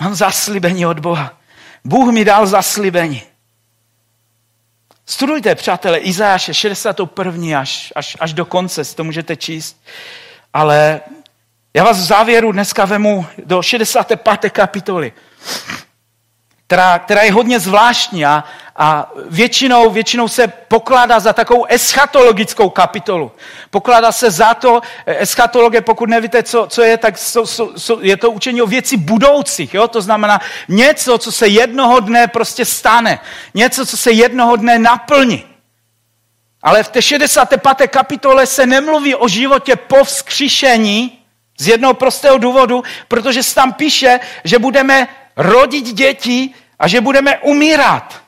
Mám zaslíbení od Boha. Bůh mi dal zaslíbení. Studujte, přátelé, Izáše 61. Až, až, až do konce, si to můžete číst. Ale já vás v závěru dneska vemu do 65. kapitoly která, která je hodně zvláštní a, a většinou, většinou se pokládá za takovou eschatologickou kapitolu. Pokládá se za to, eschatologie, pokud nevíte, co, co je, tak so, so, so, je to učení o věci budoucích. Jo? To znamená něco, co se jednoho dne prostě stane. Něco, co se jednoho dne naplní. Ale v té 65. kapitole se nemluví o životě po vzkříšení z jednoho prostého důvodu, protože se tam píše, že budeme rodit děti a že budeme umírat.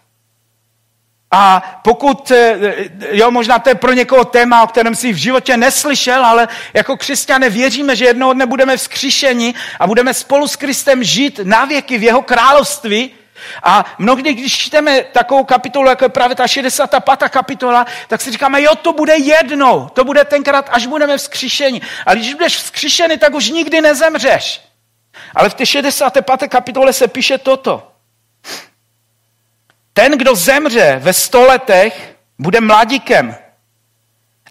A pokud, eh, jo, možná to je pro někoho téma, o kterém si v životě neslyšel, ale jako křesťané věříme, že jednoho dne budeme vzkříšeni a budeme spolu s Kristem žít na věky v jeho království. A mnohdy, když čteme takovou kapitolu, jako je právě ta 65. kapitola, tak si říkáme, jo, to bude jednou, to bude tenkrát, až budeme vzkříšeni. A když budeš vzkříšený, tak už nikdy nezemřeš. Ale v té 65. kapitole se píše toto. Ten, kdo zemře ve sto letech, bude mladíkem.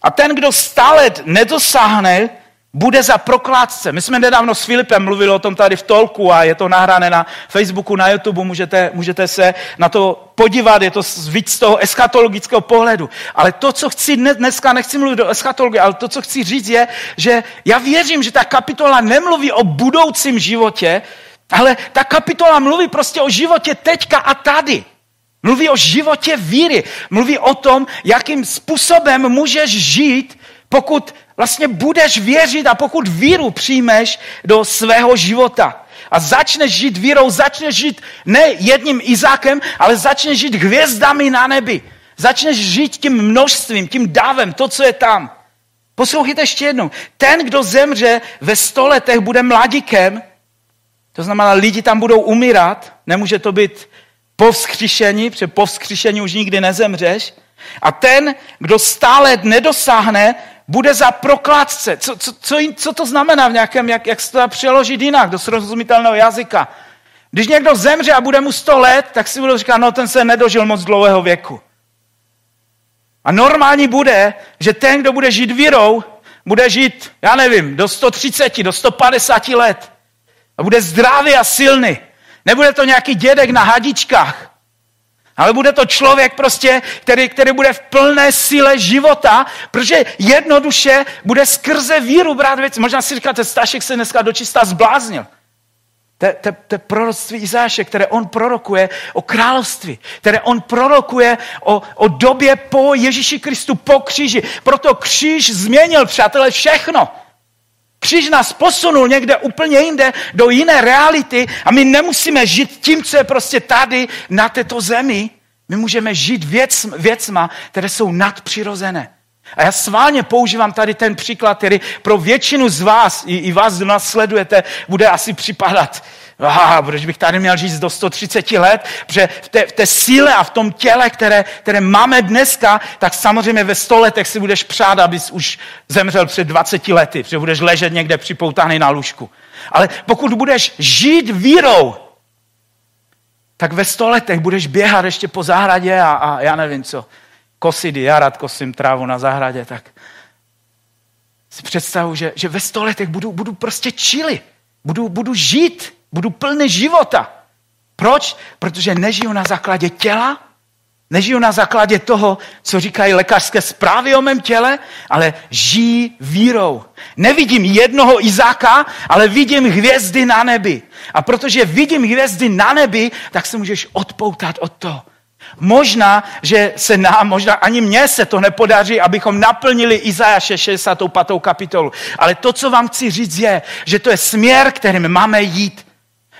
A ten, kdo stále nedosáhne, bude za prokládce. My jsme nedávno s Filipem mluvili o tom tady v Tolku a je to nahrané na Facebooku, na YouTube, můžete, můžete se na to podívat, je to víc z toho eschatologického pohledu. Ale to, co chci dneska, nechci mluvit o eschatologii, ale to, co chci říct je, že já věřím, že ta kapitola nemluví o budoucím životě, ale ta kapitola mluví prostě o životě teďka a tady. Mluví o životě víry. Mluví o tom, jakým způsobem můžeš žít, pokud vlastně budeš věřit a pokud víru přijmeš do svého života. A začneš žít vírou, začneš žít ne jedním Izákem, ale začneš žít hvězdami na nebi. Začneš žít tím množstvím, tím dávem, to, co je tam. Poslouchejte ještě jednou. Ten, kdo zemře ve sto letech, bude mladíkem, to znamená, lidi tam budou umírat, nemůže to být po vzkříšení, protože po vzkříšení už nikdy nezemřeš. A ten, kdo stále nedosáhne, bude za prokládce. Co, co, co, co to znamená v nějakém, jak, jak se to přeložit jinak do srozumitelného jazyka? Když někdo zemře a bude mu 100 let, tak si budou říkat, no ten se nedožil moc dlouhého věku. A normální bude, že ten, kdo bude žít vírou, bude žít, já nevím, do 130, do 150 let. A bude zdravý a silný. Nebude to nějaký dědek na hadičkách, ale bude to člověk prostě, který, který bude v plné síle života, protože jednoduše bude skrze víru brát věci. Možná si říkáte, Stašek se dneska dočista zbláznil. To je proroctví Izáše, které on prorokuje o království, které on prorokuje o, o době po Ježíši Kristu, po kříži. Proto kříž změnil, přátelé, všechno. Kříž nás posunul někde úplně jinde, do jiné reality a my nemusíme žít tím, co je prostě tady na této zemi. My můžeme žít věc, věcma, které jsou nadpřirozené. A já sválně používám tady ten příklad, který pro většinu z vás, i, i vás, kdo nás sledujete, bude asi připadat. Aha, proč bych tady měl žít do 130 let? Protože v té, v té síle a v tom těle, které, které máme dneska, tak samozřejmě ve 100 letech si budeš přát, abys už zemřel před 20 lety, protože budeš ležet někde připoutaný na lůžku. Ale pokud budeš žít vírou, tak ve 100 letech budeš běhat ještě po zahradě a, a já nevím co kosit, já rád kosím trávu na zahradě, tak si představu, že, že ve sto letech budu, budu prostě čili, budu, budu žít, budu plný života. Proč? Protože nežiju na základě těla, nežiju na základě toho, co říkají lékařské zprávy o mém těle, ale žijí vírou. Nevidím jednoho Izáka, ale vidím hvězdy na nebi. A protože vidím hvězdy na nebi, tak se můžeš odpoutat od toho. Možná, že se nám, možná ani mně se to nepodaří, abychom naplnili Izajaše 65. kapitolu. Ale to, co vám chci říct, je, že to je směr, kterým máme jít.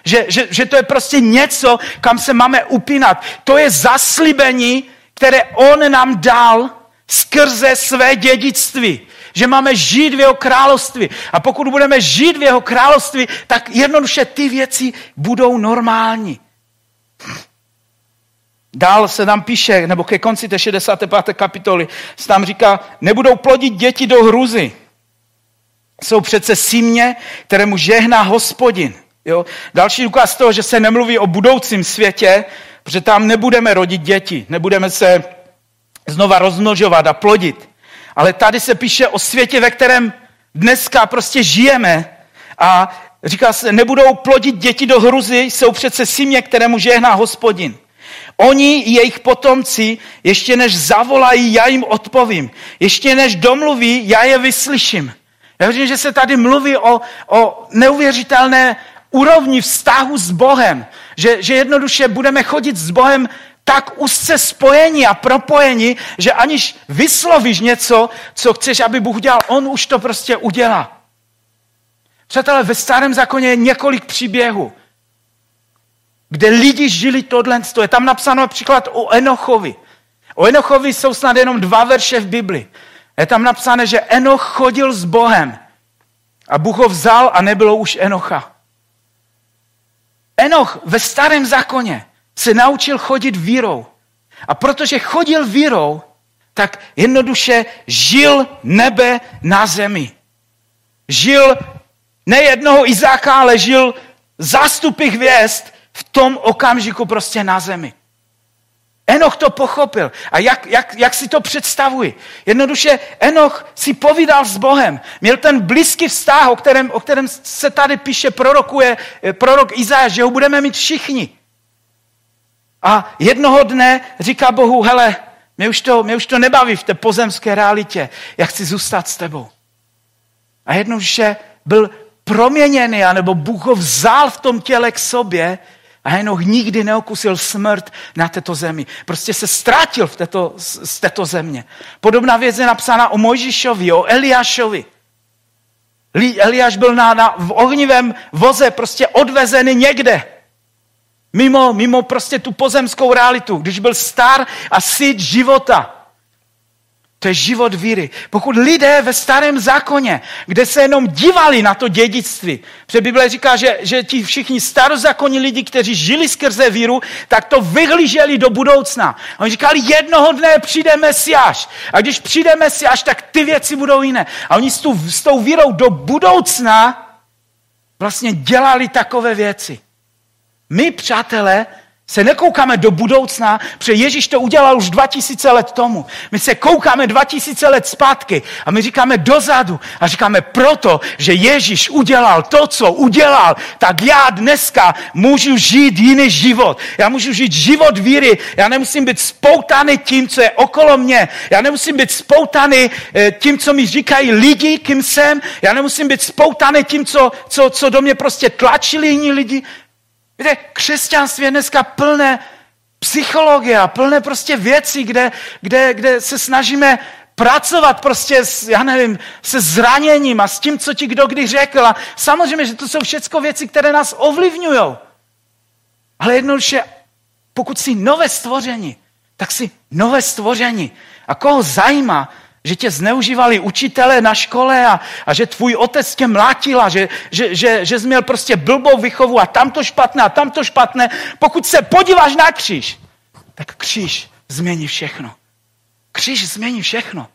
Že, že, že to je prostě něco, kam se máme upínat. To je zaslíbení, které on nám dal skrze své dědictví. Že máme žít v jeho království. A pokud budeme žít v jeho království, tak jednoduše ty věci budou normální. Dál se tam píše, nebo ke konci té 65. kapitoly, se tam říká, nebudou plodit děti do hruzy. Jsou přece símě, kterému žehná hospodin. Jo? Další důkaz toho, že se nemluví o budoucím světě, protože tam nebudeme rodit děti, nebudeme se znova rozmnožovat a plodit. Ale tady se píše o světě, ve kterém dneska prostě žijeme a říká se, nebudou plodit děti do hruzy, jsou přece símě, kterému žehná hospodin. Oni, jejich potomci, ještě než zavolají, já jim odpovím. Ještě než domluví, já je vyslyším. Já věřím, že se tady mluví o, o neuvěřitelné úrovni vztahu s Bohem. Že, že jednoduše budeme chodit s Bohem tak úzce spojení a propojení, že aniž vyslovíš něco, co chceš, aby Bůh udělal, On už to prostě udělá. Přátelé, ve starém zákoně je několik příběhů kde lidi žili tohle. To je tam napsáno například o Enochovi. O Enochovi jsou snad jenom dva verše v Bibli. Je tam napsáno, že Enoch chodil s Bohem a Bůh ho vzal a nebylo už Enocha. Enoch ve starém zákoně se naučil chodit vírou. A protože chodil vírou, tak jednoduše žil nebe na zemi. Žil ne jednoho Izáka, ale žil zástupy hvězd v tom okamžiku prostě na zemi. Enoch to pochopil. A jak, jak, jak si to představuji? Jednoduše Enoch si povídal s Bohem. Měl ten blízký vztah, o kterém, o kterém se tady píše, prorokuje eh, prorok Izáš, že ho budeme mít všichni. A jednoho dne říká Bohu, hele, mě už, to, mě už to nebaví v té pozemské realitě. Já chci zůstat s tebou. A jednoduše byl proměněný, anebo Bůh ho vzal v tom těle k sobě a Henoch nikdy neokusil smrt na této zemi. Prostě se ztratil v této, z této země. Podobná věc je napsána o Mojžišovi, o Eliášovi. Eliáš byl na, na, v ohnivém voze prostě odvezený někde. Mimo, mimo prostě tu pozemskou realitu, když byl star a syt života. To je život víry. Pokud lidé ve starém zákoně, kde se jenom dívali na to dědictví, protože Bible říká, že, že ti všichni starozákonní lidi, kteří žili skrze víru, tak to vyhlíželi do budoucna. A oni říkali, jednoho dne přijde Mesiáš. A když přijde Mesiáš, tak ty věci budou jiné. A oni s, tu, s tou vírou do budoucna vlastně dělali takové věci. My, přátelé, se nekoukáme do budoucna, protože Ježíš to udělal už 2000 let tomu. My se koukáme 2000 let zpátky a my říkáme dozadu a říkáme proto, že Ježíš udělal to, co udělal, tak já dneska můžu žít jiný život. Já můžu žít život víry. Já nemusím být spoutaný tím, co je okolo mě. Já nemusím být spoutaný eh, tím, co mi říkají lidi, kým jsem. Já nemusím být spoutaný tím, co, co, co do mě prostě tlačili jiní lidi. Víte, křesťanství je dneska plné psychologie plné prostě věcí, kde, kde, kde se snažíme pracovat prostě s, já nevím, se zraněním a s tím, co ti kdo kdy řekl. A samozřejmě, že to jsou všechno věci, které nás ovlivňují. Ale jednoduše, pokud jsi nové stvoření, tak si nové stvoření. A koho zajímá, že tě zneužívali učitele na škole a, a že tvůj otec tě mlátil a že, že, že, že jsi měl prostě blbou vychovu a tamto špatné a tamto špatné. Pokud se podíváš na kříž, tak kříž změní všechno. Kříž změní všechno.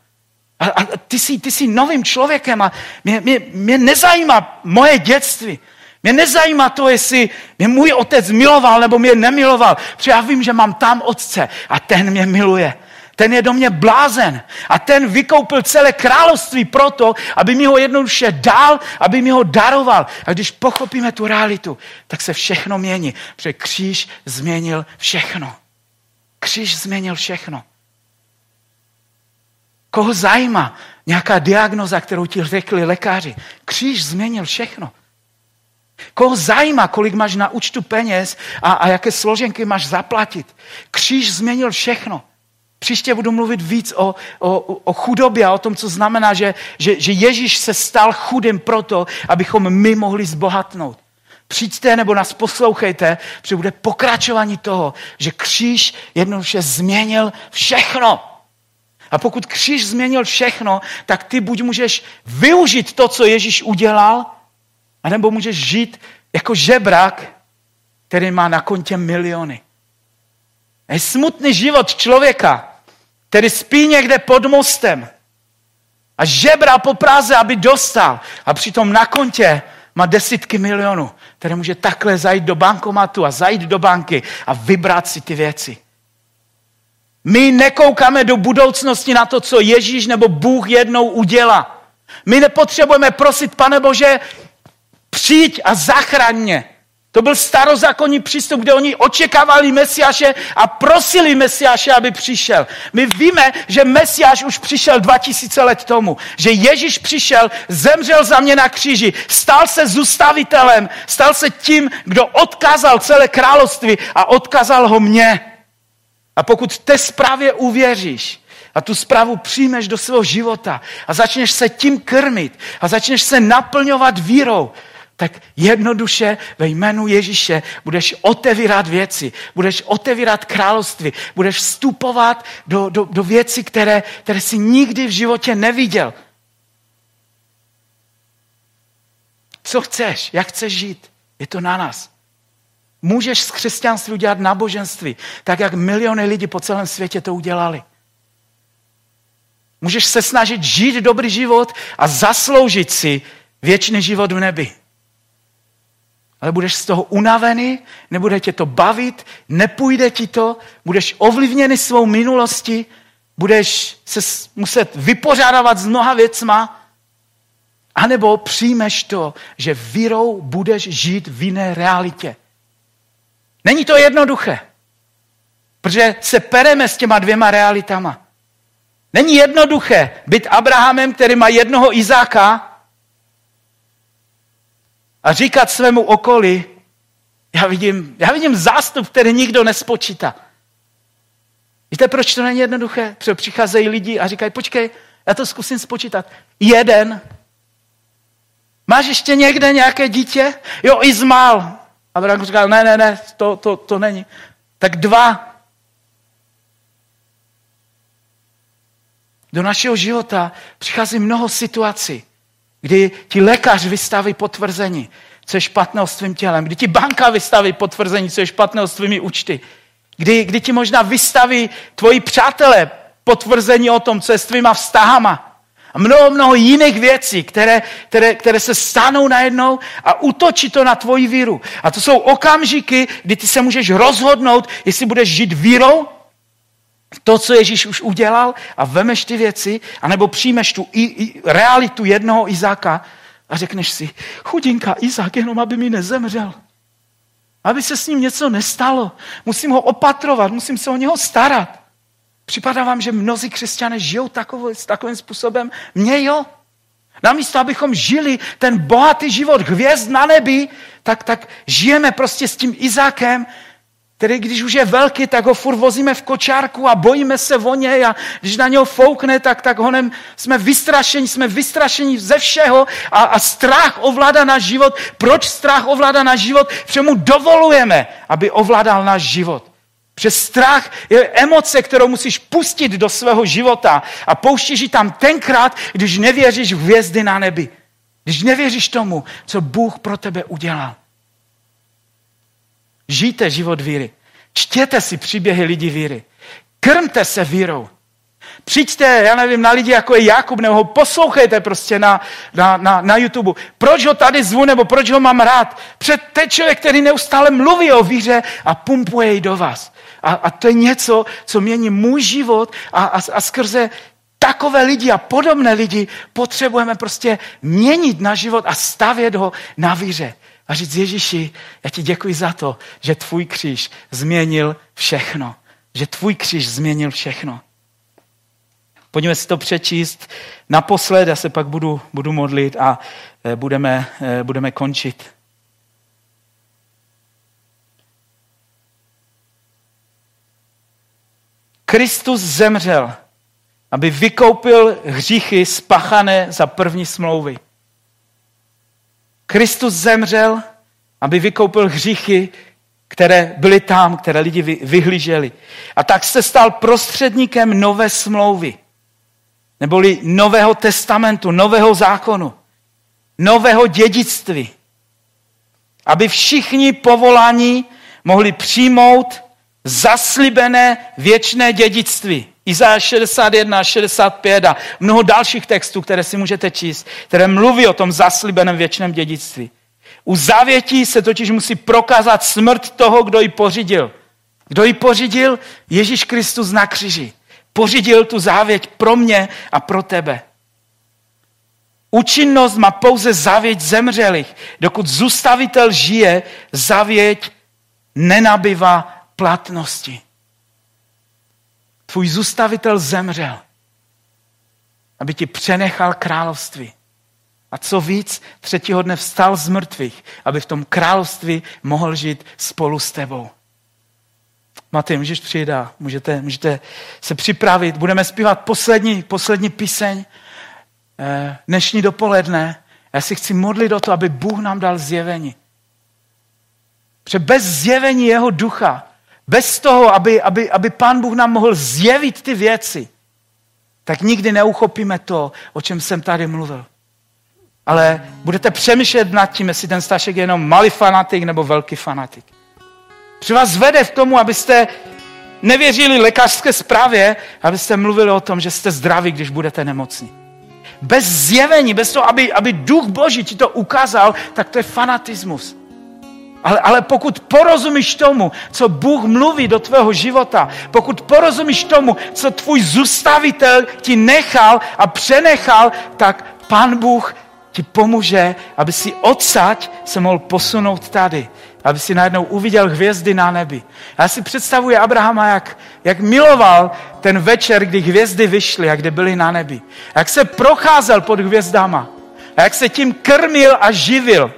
A, a ty, jsi, ty jsi novým člověkem a mě, mě, mě nezajímá moje dětství. Mě nezajímá to, jestli mě můj otec miloval nebo mě nemiloval, protože já vím, že mám tam otce a ten mě miluje. Ten je do mě blázen a ten vykoupil celé království proto, aby mi ho jednoduše dal, aby mi ho daroval. A když pochopíme tu realitu, tak se všechno mění, protože kříž změnil všechno. Kříž změnil všechno. Koho zajímá nějaká diagnoza, kterou ti řekli lékaři? Kříž změnil všechno. Koho zajímá, kolik máš na účtu peněz a, a jaké složenky máš zaplatit? Kříž změnil všechno. Příště budu mluvit víc o, o, o chudobě a o tom, co znamená, že, že, že Ježíš se stal chudým proto, abychom my mohli zbohatnout. Přijďte nebo nás poslouchejte, protože bude pokračování toho, že kříž jednoduše změnil všechno. A pokud kříž změnil všechno, tak ty buď můžeš využít to, co Ježíš udělal, anebo můžeš žít jako žebrak, který má na kontě miliony. Je smutný život člověka, který spí někde pod mostem a žebra po Praze, aby dostal. A přitom na kontě má desítky milionů, které může takhle zajít do bankomatu a zajít do banky a vybrat si ty věci. My nekoukáme do budoucnosti na to, co Ježíš nebo Bůh jednou udělá. My nepotřebujeme prosit, pane Bože, přijď a zachraň mě. To byl starozákonní přístup, kde oni očekávali Mesiáše a prosili Mesiáše, aby přišel. My víme, že Mesiáš už přišel 2000 let tomu, že Ježíš přišel, zemřel za mě na kříži, stal se zůstavitelem, stal se tím, kdo odkázal celé království a odkázal ho mně. A pokud té zprávě uvěříš a tu zprávu přijmeš do svého života a začneš se tím krmit a začneš se naplňovat vírou, tak jednoduše ve jménu Ježíše budeš otevírat věci, budeš otevírat království, budeš vstupovat do, do, do věcí, které, které jsi nikdy v životě neviděl. Co chceš? Jak chceš žít? Je to na nás. Můžeš z křesťanství udělat náboženství, tak jak miliony lidí po celém světě to udělali. Můžeš se snažit žít dobrý život a zasloužit si věčný život v nebi ale budeš z toho unavený, nebude tě to bavit, nepůjde ti to, budeš ovlivněný svou minulostí, budeš se muset vypořádávat s mnoha věcma, anebo přijmeš to, že vírou budeš žít v jiné realitě. Není to jednoduché, protože se pereme s těma dvěma realitama. Není jednoduché být Abrahamem, který má jednoho Izáka a říkat svému okolí, já vidím, já vidím zástup, který nikdo nespočítá. Víte, proč to není jednoduché? Protože přicházejí lidi a říkají, počkej, já to zkusím spočítat. Jeden. Máš ještě někde nějaké dítě? Jo, Izmael. Abraham říkal, ne, ne, ne, to, to, to není. Tak dva. Do našeho života přichází mnoho situací, kdy ti lékař vystaví potvrzení, co je špatného s tvým tělem, kdy ti banka vystaví potvrzení, co je špatného s tvými účty, kdy, kdy ti možná vystaví tvoji přátelé potvrzení o tom, co je s tvýma vztahama. A mnoho, mnoho jiných věcí, které, které, které se stanou najednou a utočí to na tvoji víru. A to jsou okamžiky, kdy ty se můžeš rozhodnout, jestli budeš žít vírou to, co Ježíš už udělal a vemeš ty věci, anebo přijmeš tu i, i, realitu jednoho Izáka a řekneš si, chudinka Izák, jenom aby mi nezemřel. Aby se s ním něco nestalo. Musím ho opatrovat, musím se o něho starat. Připadá vám, že mnozí křesťané žijou takový, takovým způsobem? Mně jo. Namísto, abychom žili ten bohatý život hvězd na nebi, tak, tak žijeme prostě s tím Izákem, který když už je velký, tak ho furt vozíme v kočárku a bojíme se o něj a když na něho foukne, tak, tak honem jsme vystrašení, jsme vystrašení ze všeho a, a strach ovládá náš život. Proč strach ovládá náš život? Protože mu dovolujeme, aby ovládal náš život. Přes strach je emoce, kterou musíš pustit do svého života a pouštíš ji tam tenkrát, když nevěříš v hvězdy na nebi. Když nevěříš tomu, co Bůh pro tebe udělal. Žijte život víry. Čtěte si příběhy lidí víry. Krmte se vírou. Přijďte, já nevím, na lidi, jako je Jakub, nebo ho poslouchejte prostě na, na, na, na YouTube. Proč ho tady zvu, nebo proč ho mám rád? Před ten člověk, který neustále mluví o víře a pumpuje ji do vás. A, a to je něco, co mění můj život a, a, a skrze takové lidi a podobné lidi potřebujeme prostě měnit na život a stavět ho na víře. A říct Ježíši, já ti děkuji za to, že tvůj kříž změnil všechno. Že tvůj kříž změnil všechno. Pojďme si to přečíst naposled, já se pak budu, budu modlit a eh, budeme, eh, budeme končit. Kristus zemřel, aby vykoupil hříchy spachané za první smlouvy. Kristus zemřel, aby vykoupil hříchy, které byly tam, které lidi vyhlíželi. A tak se stal prostředníkem nové smlouvy, neboli nového testamentu, nového zákonu, nového dědictví. Aby všichni povolání mohli přijmout zaslibené věčné dědictví. Izaja 61 a 65 a mnoho dalších textů, které si můžete číst, které mluví o tom zaslibeném věčném dědictví. U závětí se totiž musí prokázat smrt toho, kdo ji pořídil. Kdo ji pořídil? Ježíš Kristus na křiži. Pořídil tu závěť pro mě a pro tebe. Účinnost má pouze závěť zemřelých. Dokud zůstavitel žije, závěť nenabývá platnosti. Tvůj zůstavitel zemřel, aby ti přenechal království. A co víc, třetího dne vstal z mrtvých, aby v tom království mohl žít spolu s tebou. Matej, můžeš přijít a můžete, můžete se připravit. Budeme zpívat poslední, poslední píseň eh, dnešní dopoledne. Já si chci modlit o to, aby Bůh nám dal zjevení. Protože bez zjevení jeho ducha bez toho, aby, aby, aby Pán Bůh nám mohl zjevit ty věci, tak nikdy neuchopíme to, o čem jsem tady mluvil. Ale budete přemýšlet nad tím, jestli ten Stašek je jenom malý fanatik nebo velký fanatik. Protože vás vede v tomu, abyste nevěřili lékařské zprávě, abyste mluvili o tom, že jste zdraví, když budete nemocní. Bez zjevení, bez toho, aby, aby duch Boží ti to ukázal, tak to je fanatismus. Ale, ale pokud porozumíš tomu, co Bůh mluví do tvého života, pokud porozumíš tomu, co tvůj zůstavitel ti nechal a přenechal, tak Pán Bůh ti pomůže, aby si odsaď se mohl posunout tady. Aby si najednou uviděl hvězdy na nebi. Já si představuji Abrahama, jak, jak miloval ten večer, kdy hvězdy vyšly a kde byly na nebi. Jak se procházel pod hvězdama. A jak se tím krmil a živil.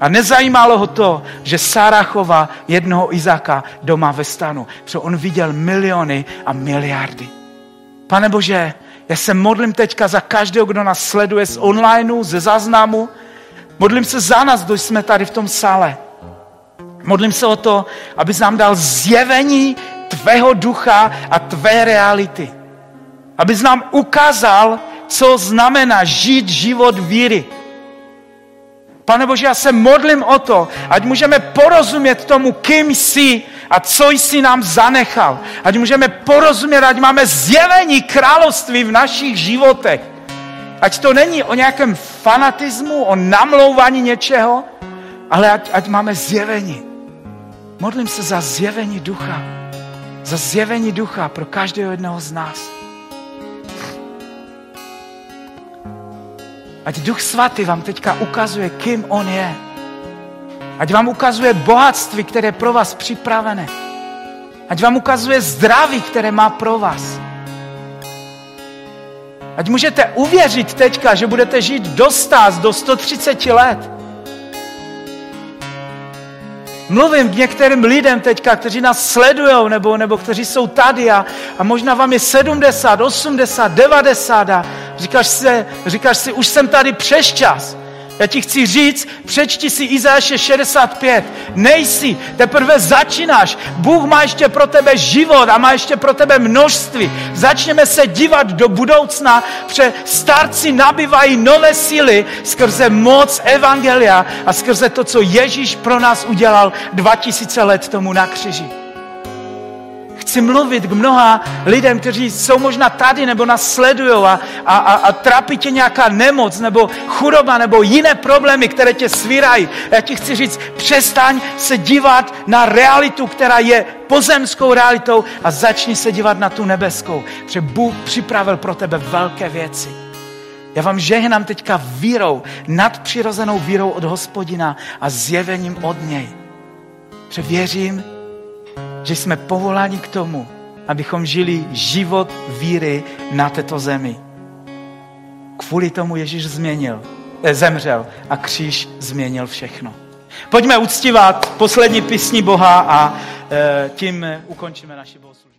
A nezajímalo ho to, že Sára chová jednoho Izáka doma ve stanu, protože on viděl miliony a miliardy. Pane Bože, já se modlím teďka za každého, kdo nás sleduje z onlineu, ze záznamu. Modlím se za nás, kdo jsme tady v tom sále. Modlím se o to, abys nám dal zjevení tvého ducha a tvé reality. Abys nám ukázal, co znamená žít život víry Pane Bože, já se modlím o to, ať můžeme porozumět tomu, kým jsi a co jsi nám zanechal. Ať můžeme porozumět, ať máme zjevení království v našich životech. Ať to není o nějakém fanatismu, o namlouvání něčeho, ale ať, ať máme zjevení. Modlím se za zjevení ducha. Za zjevení ducha pro každého jednoho z nás. Ať Duch Svatý vám teďka ukazuje, kým On je. Ať vám ukazuje bohatství, které je pro vás připravené. Ať vám ukazuje zdraví, které má pro vás. Ať můžete uvěřit teďka, že budete žít do 100, do 130 let. Mluvím k některým lidem teďka, kteří nás sledují nebo, nebo kteří jsou tady a, a možná vám je 70, 80, 90 a říkáš si, říkáš si, už jsem tady přes čas. Já ti chci říct, přečti si Izáše 65. Nejsi, teprve začínáš. Bůh má ještě pro tebe život a má ještě pro tebe množství. Začněme se dívat do budoucna, protože starci nabývají nové síly skrze moc Evangelia a skrze to, co Ježíš pro nás udělal 2000 let tomu na křiži chci mluvit k mnoha lidem, kteří jsou možná tady nebo nás sledují a, a, a, a trápí tě nějaká nemoc nebo chudoba nebo jiné problémy, které tě svírají. Já ti chci říct, přestaň se dívat na realitu, která je pozemskou realitou a začni se dívat na tu nebeskou, protože Bůh připravil pro tebe velké věci. Já vám žehnám teďka vírou, nadpřirozenou vírou od hospodina a zjevením od něj. Protože věřím, že jsme povoláni k tomu, abychom žili život víry na této zemi. Kvůli tomu Ježíš změnil, eh, zemřel a kříž změnil všechno. Pojďme uctívat poslední písní Boha a eh, tím ukončíme naši bohoslužbu.